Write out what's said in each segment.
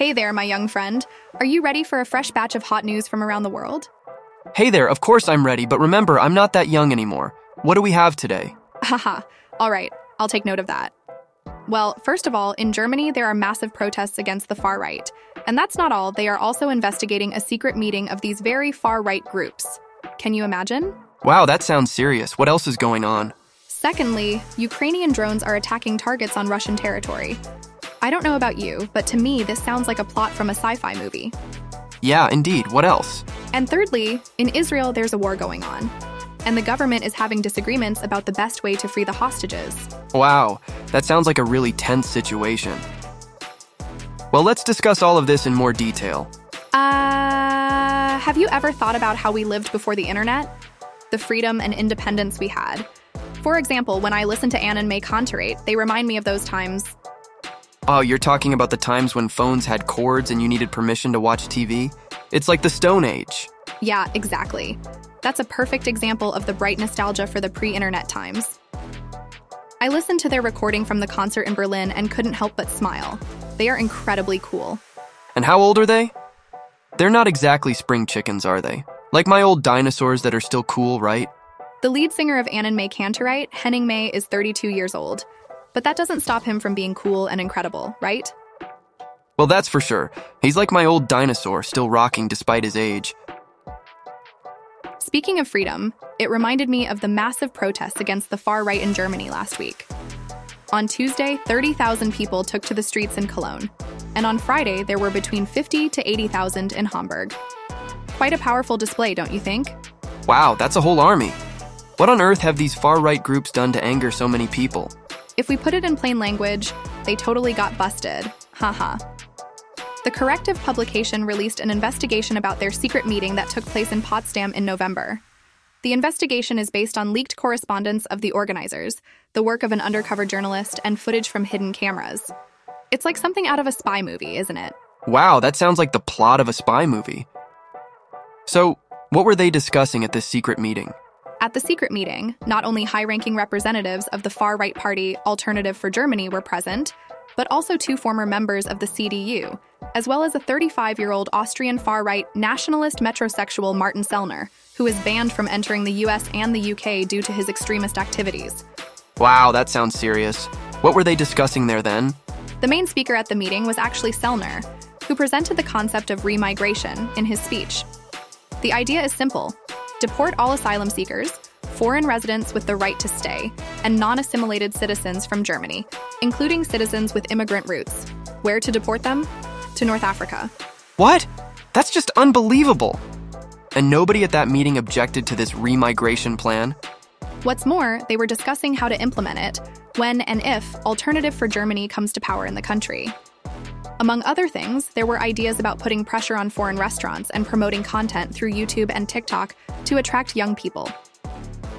Hey there, my young friend. Are you ready for a fresh batch of hot news from around the world? Hey there, of course I'm ready, but remember, I'm not that young anymore. What do we have today? Haha. all right, I'll take note of that. Well, first of all, in Germany, there are massive protests against the far right. And that's not all, they are also investigating a secret meeting of these very far right groups. Can you imagine? Wow, that sounds serious. What else is going on? Secondly, Ukrainian drones are attacking targets on Russian territory. I don't know about you, but to me, this sounds like a plot from a sci fi movie. Yeah, indeed. What else? And thirdly, in Israel, there's a war going on. And the government is having disagreements about the best way to free the hostages. Wow, that sounds like a really tense situation. Well, let's discuss all of this in more detail. Uh, have you ever thought about how we lived before the internet? The freedom and independence we had. For example, when I listen to AnnenMayKantereit, they remind me of those times. Oh, you're talking about the times when phones had cords and you needed permission to watch TV? It's like the Stone Age. Yeah, exactly. That's a perfect example of the bright nostalgia for the pre internet times. I listened to their recording from the concert in Berlin and couldn't help but smile. They are incredibly cool. And how old are they? They're not exactly spring chickens, are they? Like my old dinosaurs that are still cool, right? The lead singer of AnnenMayKantereit, Henning May, is 32 years old. But that doesn't stop him from being cool and incredible, right? Well, that's for sure. He's like my old dinosaur, still rocking despite his age. Speaking of freedom, it reminded me of the massive protests against the far right in Germany last week. On Tuesday, 30,000 people took to the streets in Cologne, and on Friday, there were between 50 to 80,000 in Hamburg. Quite a powerful display, don't you think? Wow, that's a whole army. What on earth have these far right groups done to anger so many people? If we put it in plain language, they totally got busted. Haha. The Correctiv publication released an investigation about their secret meeting that took place in Potsdam in November. The investigation is based on leaked correspondence of the organizers, the work of an undercover journalist, and footage from hidden cameras. It's like something out of a spy movie, isn't it? Wow, that sounds like the plot of a spy movie. So, what were they discussing at this secret meeting? At the secret meeting, not only high ranking representatives of the far right party Alternative for Germany were present, but also two former members of the CDU, as well as a 35 year old Austrian far right nationalist metrosexual Martin Sellner, who is banned from entering the US and the UK due to his extremist activities. Wow, that sounds serious. What were they discussing there then? The main speaker at the meeting was actually Sellner, who presented the concept of remigration in his speech. The idea is simple deport all asylum seekers, foreign residents with the right to stay, and non assimilated citizens from Germany, including citizens with immigrant roots. Where to deport them? To North Africa. What? That's just unbelievable. And nobody at that meeting objected to this remigration plan? What's more, they were discussing how to implement it when and if Alternative for Germany comes to power in the country. Among other things, there were ideas about putting pressure on foreign restaurants and promoting content through YouTube and TikTok to attract young people.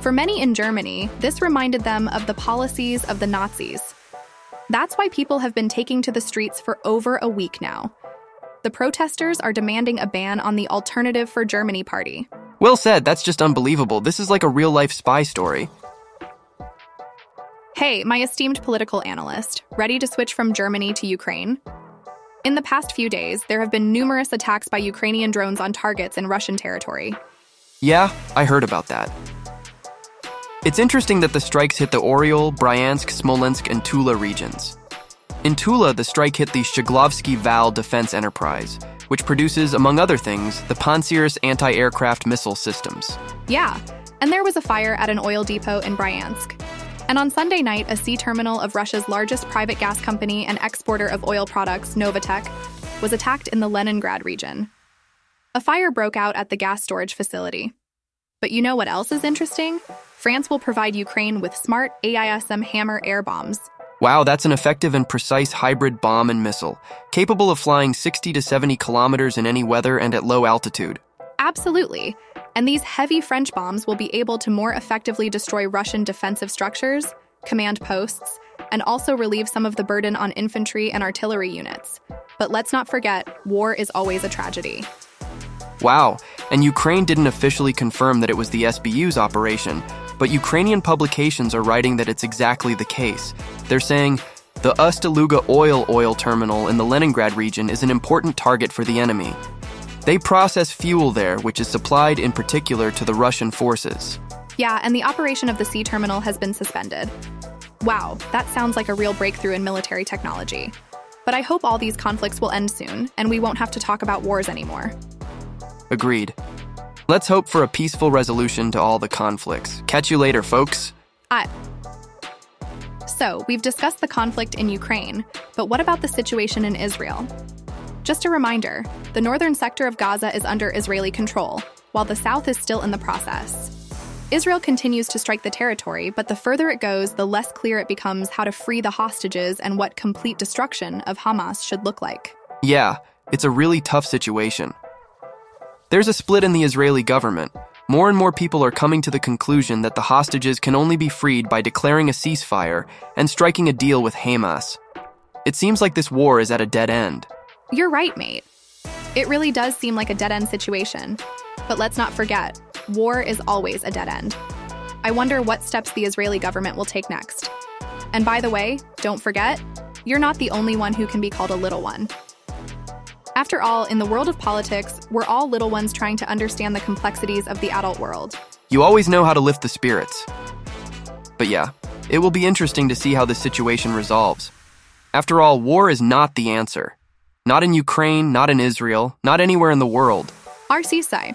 For many in Germany, this reminded them of the policies of the Nazis. That's why people have been taking to the streets for over a week now. The protesters are demanding a ban on the Alternative for Germany party. Well said, that's just unbelievable. This is like a real life spy story. Hey, my esteemed political analyst, ready to switch from Germany to Ukraine? In the past few days, there have been numerous attacks by Ukrainian drones on targets in Russian territory. Yeah, I heard about that. It's interesting that the strikes hit the Oriol, Bryansk, Smolensk, and Tula regions. In Tula, the strike hit the Shcheglovsky Val Defense Enterprise, which produces, among other things, the Pantsir anti aircraft missile systems. Yeah, and there was a fire at an oil depot in Bryansk. And on Sunday night, a sea terminal of Russia's largest private gas company and exporter of oil products, Novatek, was attacked in the Leningrad region. A fire broke out at the gas storage facility. But you know what else is interesting? France will provide Ukraine with smart AASM Hammer air bombs. Wow, that's an effective and precise hybrid bomb and missile, capable of flying 60 to 70 kilometers in any weather and at low altitude. Absolutely. And these heavy French bombs will be able to more effectively destroy Russian defensive structures, command posts, and also relieve some of the burden on infantry and artillery units. But let's not forget, war is always a tragedy. Wow, and Ukraine didn't officially confirm that it was the SBU's operation, but Ukrainian publications are writing that it's exactly the case. They're saying, The Ust-Luga oil oil terminal in the Leningrad region is an important target for the enemy. They process fuel there, which is supplied in particular to the Russian forces. Yeah, and the operation of the sea terminal has been suspended. Wow, that sounds like a real breakthrough in military technology. But I hope all these conflicts will end soon, and we won't have to talk about wars anymore. Agreed. Let's hope for a peaceful resolution to all the conflicts. Catch you later, folks. I. So, we've discussed the conflict in Ukraine, but what about the situation in Israel? Just a reminder the northern sector of Gaza is under Israeli control, while the south is still in the process. Israel continues to strike the territory, but the further it goes, the less clear it becomes how to free the hostages and what complete destruction of Hamas should look like. Yeah, it's a really tough situation. There's a split in the Israeli government. More and more people are coming to the conclusion that the hostages can only be freed by declaring a ceasefire and striking a deal with Hamas. It seems like this war is at a dead end. You're right, mate. It really does seem like a dead end situation. But let's not forget, war is always a dead end. I wonder what steps the Israeli government will take next. And by the way, don't forget, you're not the only one who can be called a little one. After all, in the world of politics, we're all little ones trying to understand the complexities of the adult world. You always know how to lift the spirits. But yeah, it will be interesting to see how this situation resolves. After all, war is not the answer. Not in Ukraine, not in Israel, not anywhere in the world. RC say.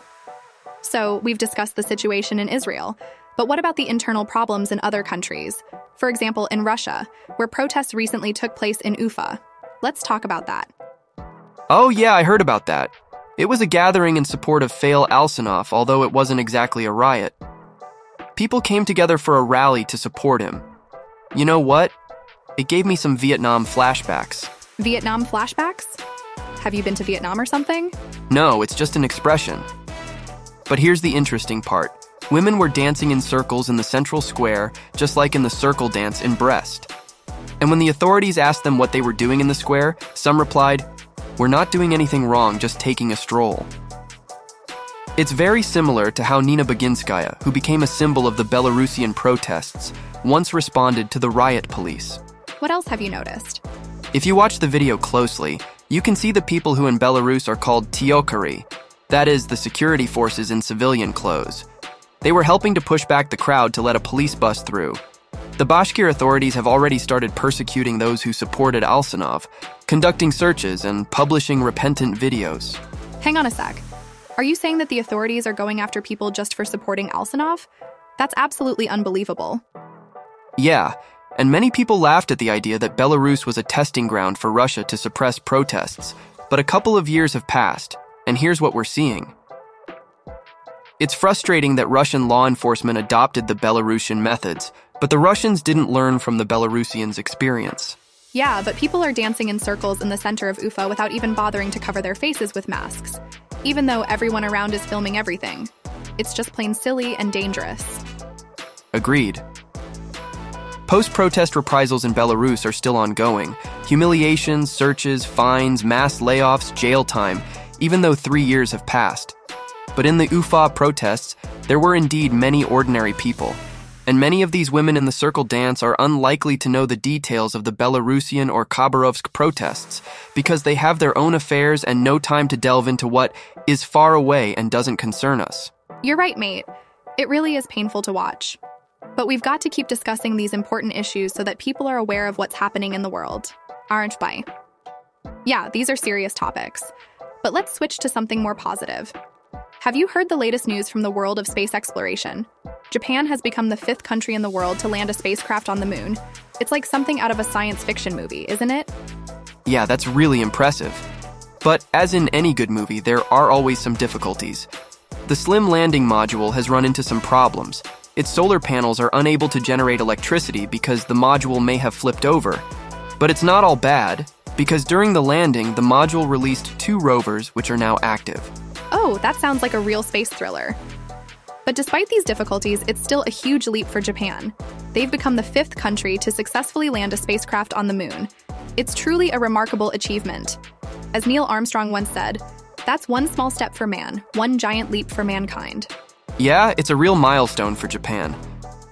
So, we've discussed the situation in Israel, but what about the internal problems in other countries? For example, in Russia, where protests recently took place in Ufa. Let's talk about that. Oh, yeah, I heard about that. It was a gathering in support of Fail Alsynov, although it wasn't exactly a riot. People came together for a rally to support him. You know what? It gave me some Vietnam flashbacks. Vietnam flashbacks? Have you been to Vietnam or something? No, it's just an expression. But here's the interesting part women were dancing in circles in the central square, just like in the circle dance in Brest. And when the authorities asked them what they were doing in the square, some replied, We're not doing anything wrong, just taking a stroll. It's very similar to how Nina Baginskaya, who became a symbol of the Belarusian protests, once responded to the riot police. What else have you noticed? If you watch the video closely, you can see the people who in Belarus are called Tiokari, that is, the security forces in civilian clothes. They were helping to push back the crowd to let a police bus through. The Bashkir authorities have already started persecuting those who supported Alsynov, conducting searches and publishing repentant videos. Hang on a sec. Are you saying that the authorities are going after people just for supporting Alsynov? That's absolutely unbelievable. Yeah, and many people laughed at the idea that Belarus was a testing ground for Russia to suppress protests. But a couple of years have passed, and here's what we're seeing. It's frustrating that Russian law enforcement adopted the Belarusian methods, but the Russians didn't learn from the Belarusians' experience. Yeah, but people are dancing in circles in the center of Ufa without even bothering to cover their faces with masks, even though everyone around is filming everything. It's just plain silly and dangerous. Agreed. Post protest reprisals in Belarus are still ongoing humiliations, searches, fines, mass layoffs, jail time, even though three years have passed. But in the Ufa protests, there were indeed many ordinary people. And many of these women in the circle dance are unlikely to know the details of the Belarusian or Khabarovsk protests because they have their own affairs and no time to delve into what is far away and doesn't concern us. You're right, mate. It really is painful to watch. But we've got to keep discussing these important issues so that people are aware of what's happening in the world. Aren't we? Yeah, these are serious topics. But let's switch to something more positive. Have you heard the latest news from the world of space exploration? Japan has become the fifth country in the world to land a spacecraft on the moon. It's like something out of a science fiction movie, isn't it? Yeah, that's really impressive. But as in any good movie, there are always some difficulties. The SLIM landing module has run into some problems. Its solar panels are unable to generate electricity because the module may have flipped over. But it's not all bad because during the landing, the module released two rovers, which are now active. Oh, that sounds like a real space thriller. But despite these difficulties, it's still a huge leap for Japan. They've become the fifth country to successfully land a spacecraft on the moon. It's truly a remarkable achievement. As Neil Armstrong once said, that's one small step for man, one giant leap for mankind. Yeah, it's a real milestone for Japan.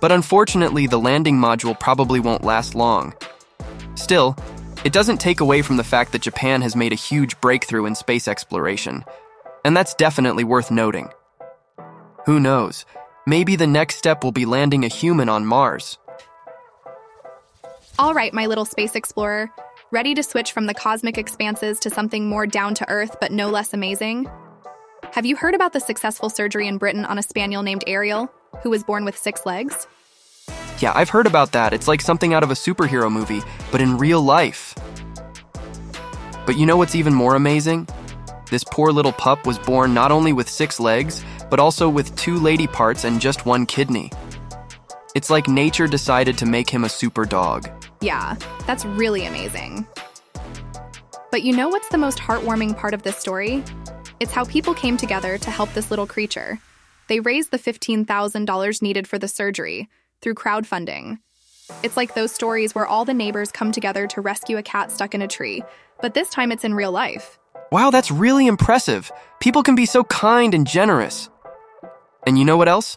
But unfortunately, the landing module probably won't last long. Still, it doesn't take away from the fact that Japan has made a huge breakthrough in space exploration, and that's definitely worth noting. Who knows? Maybe the next step will be landing a human on Mars. All right, my little space explorer. Ready to switch from the cosmic expanses to something more down to earth but no less amazing? Have you heard about the successful surgery in Britain on a spaniel named Ariel, who was born with six legs? Yeah, I've heard about that. It's like something out of a superhero movie, but in real life. But you know what's even more amazing? This poor little pup was born not only with six legs, but also with two lady parts and just one kidney. It's like nature decided to make him a super dog. Yeah, that's really amazing. But you know what's the most heartwarming part of this story? It's how people came together to help this little creature. They raised the $15,000 needed for the surgery through crowdfunding. It's like those stories where all the neighbors come together to rescue a cat stuck in a tree, but this time it's in real life. Wow, that's really impressive. People can be so kind and generous. And you know what else?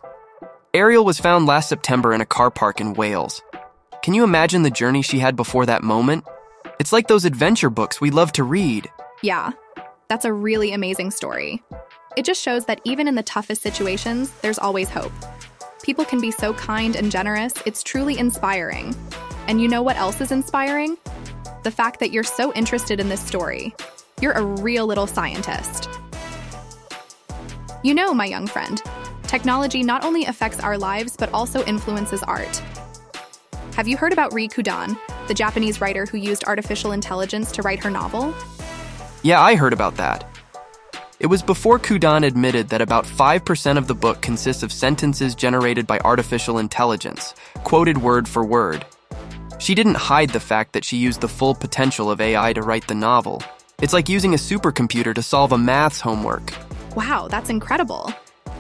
Ariel was found last September in a car park in Wales. Can you imagine the journey she had before that moment? It's like those adventure books we love to read. Yeah, that's a really amazing story. It just shows that even in the toughest situations, there's always hope. People can be so kind and generous, it's truly inspiring. And you know what else is inspiring? The fact that you're so interested in this story. You're a real little scientist. You know, my young friend, technology not only affects our lives but also influences art. Have you heard about Rie Kudan, the Japanese writer who used artificial intelligence to write her novel? Yeah, I heard about that. It was before Kudan admitted that about 5% of the book consists of sentences generated by artificial intelligence, quoted word for word. She didn't hide the fact that she used the full potential of AI to write the novel. It's like using a supercomputer to solve a maths homework. Wow, that's incredible.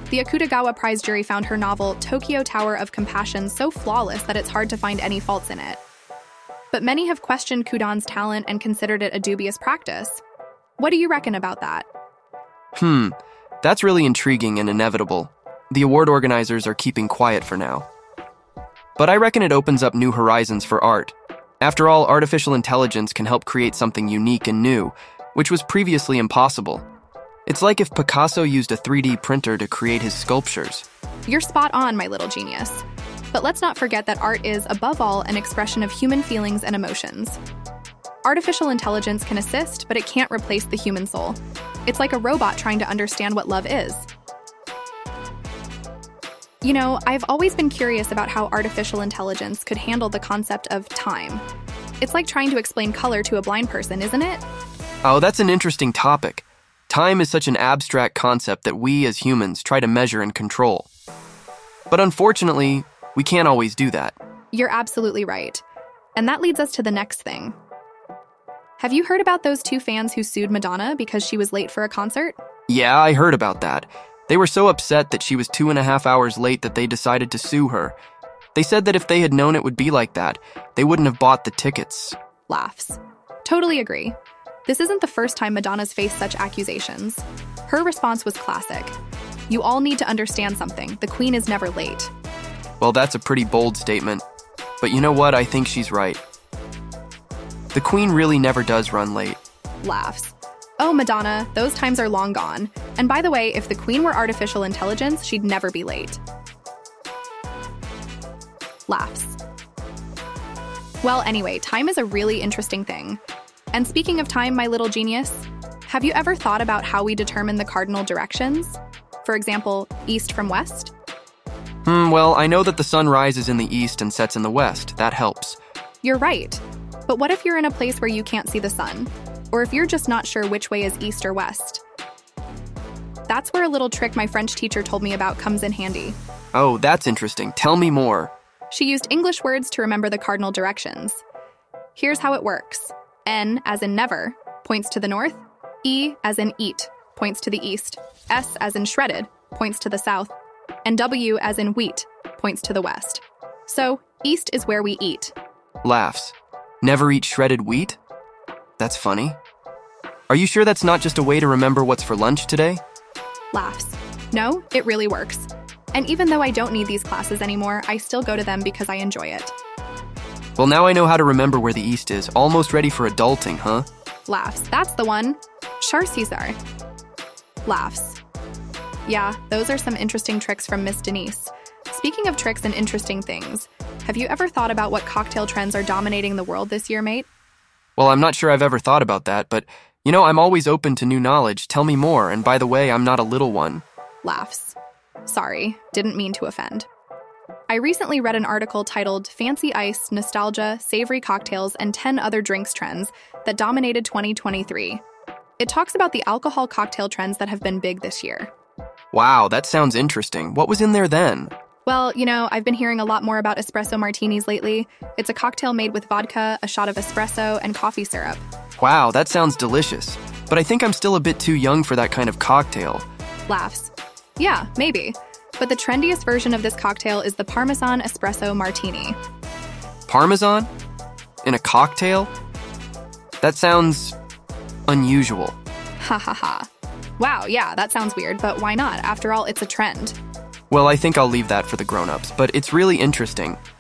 The Akutagawa Prize jury found her novel, Tokyo Tower of Compassion, so flawless that it's hard to find any faults in it. But many have questioned Kudan's talent and considered it a dubious practice. What do you reckon about that? Hmm, that's really intriguing and inevitable. The award organizers are keeping quiet for now. But I reckon it opens up new horizons for art. After all, artificial intelligence can help create something unique and new, which was previously impossible. It's like if Picasso used a 3D printer to create his sculptures. You're spot on, my little genius. But let's not forget that art is, above all, an expression of human feelings and emotions. Artificial intelligence can assist, but it can't replace the human soul. It's like a robot trying to understand what love is. You know, I've always been curious about how artificial intelligence could handle the concept of time. It's like trying to explain color to a blind person, isn't it? Oh, that's an interesting topic. Time is such an abstract concept that we as humans try to measure and control. But unfortunately, we can't always do that. You're absolutely right. And that leads us to the next thing. Have you heard about those two fans who sued Madonna because she was late for a concert? Yeah, I heard about that. They were so upset that she was two and a half hours late that they decided to sue her. They said that if they had known it would be like that, they wouldn't have bought the tickets. Laughs. Totally agree. This isn't the first time Madonna's faced such accusations. Her response was classic. You all need to understand something. The Queen is never late. Well, that's a pretty bold statement. But you know what? I think she's right. The Queen really never does run late. Laughs. Oh, Madonna, those times are long gone. And by the way, if the Queen were artificial intelligence, she'd never be late. Laughs. Well, anyway, time is a really interesting thing. And speaking of time, my little genius, have you ever thought about how we determine the cardinal directions? For example, east from west? Hmm, well, I know that the sun rises in the east and sets in the west. That helps. You're right. But what if you're in a place where you can't see the sun? Or if you're just not sure which way is east or west? That's where a little trick my French teacher told me about comes in handy. Oh, that's interesting. Tell me more. She used English words to remember the cardinal directions. Here's how it works N, as in never, points to the north, E, as in eat, points to the east, S, as in shredded, points to the south, and W, as in wheat, points to the west. So, east is where we eat. Laughs. Never eat shredded wheat? That's funny. Are you sure that's not just a way to remember what's for lunch today? Laughs. No, it really works. And even though I don't need these classes anymore, I still go to them because I enjoy it. Well, now I know how to remember where the East is. Almost ready for adulting, huh? Laughs. That's the one. Char Caesar. Laughs. Yeah, those are some interesting tricks from Miss Denise. Speaking of tricks and interesting things, have you ever thought about what cocktail trends are dominating the world this year, mate? Well, I'm not sure I've ever thought about that, but you know, I'm always open to new knowledge. Tell me more, and by the way, I'm not a little one. Laughs. Sorry, didn't mean to offend. I recently read an article titled Fancy Ice, Nostalgia, Savory Cocktails, and 10 Other Drinks Trends that dominated 2023. It talks about the alcohol cocktail trends that have been big this year. Wow, that sounds interesting. What was in there then? Well, you know, I've been hearing a lot more about espresso martinis lately. It's a cocktail made with vodka, a shot of espresso, and coffee syrup. Wow, that sounds delicious. But I think I'm still a bit too young for that kind of cocktail. Laughs. Yeah, maybe. But the trendiest version of this cocktail is the Parmesan Espresso Martini. Parmesan? In a cocktail? That sounds unusual. Ha ha ha. Wow, yeah, that sounds weird, but why not? After all, it's a trend. Well, I think I'll leave that for the grown ups, but it's really interesting.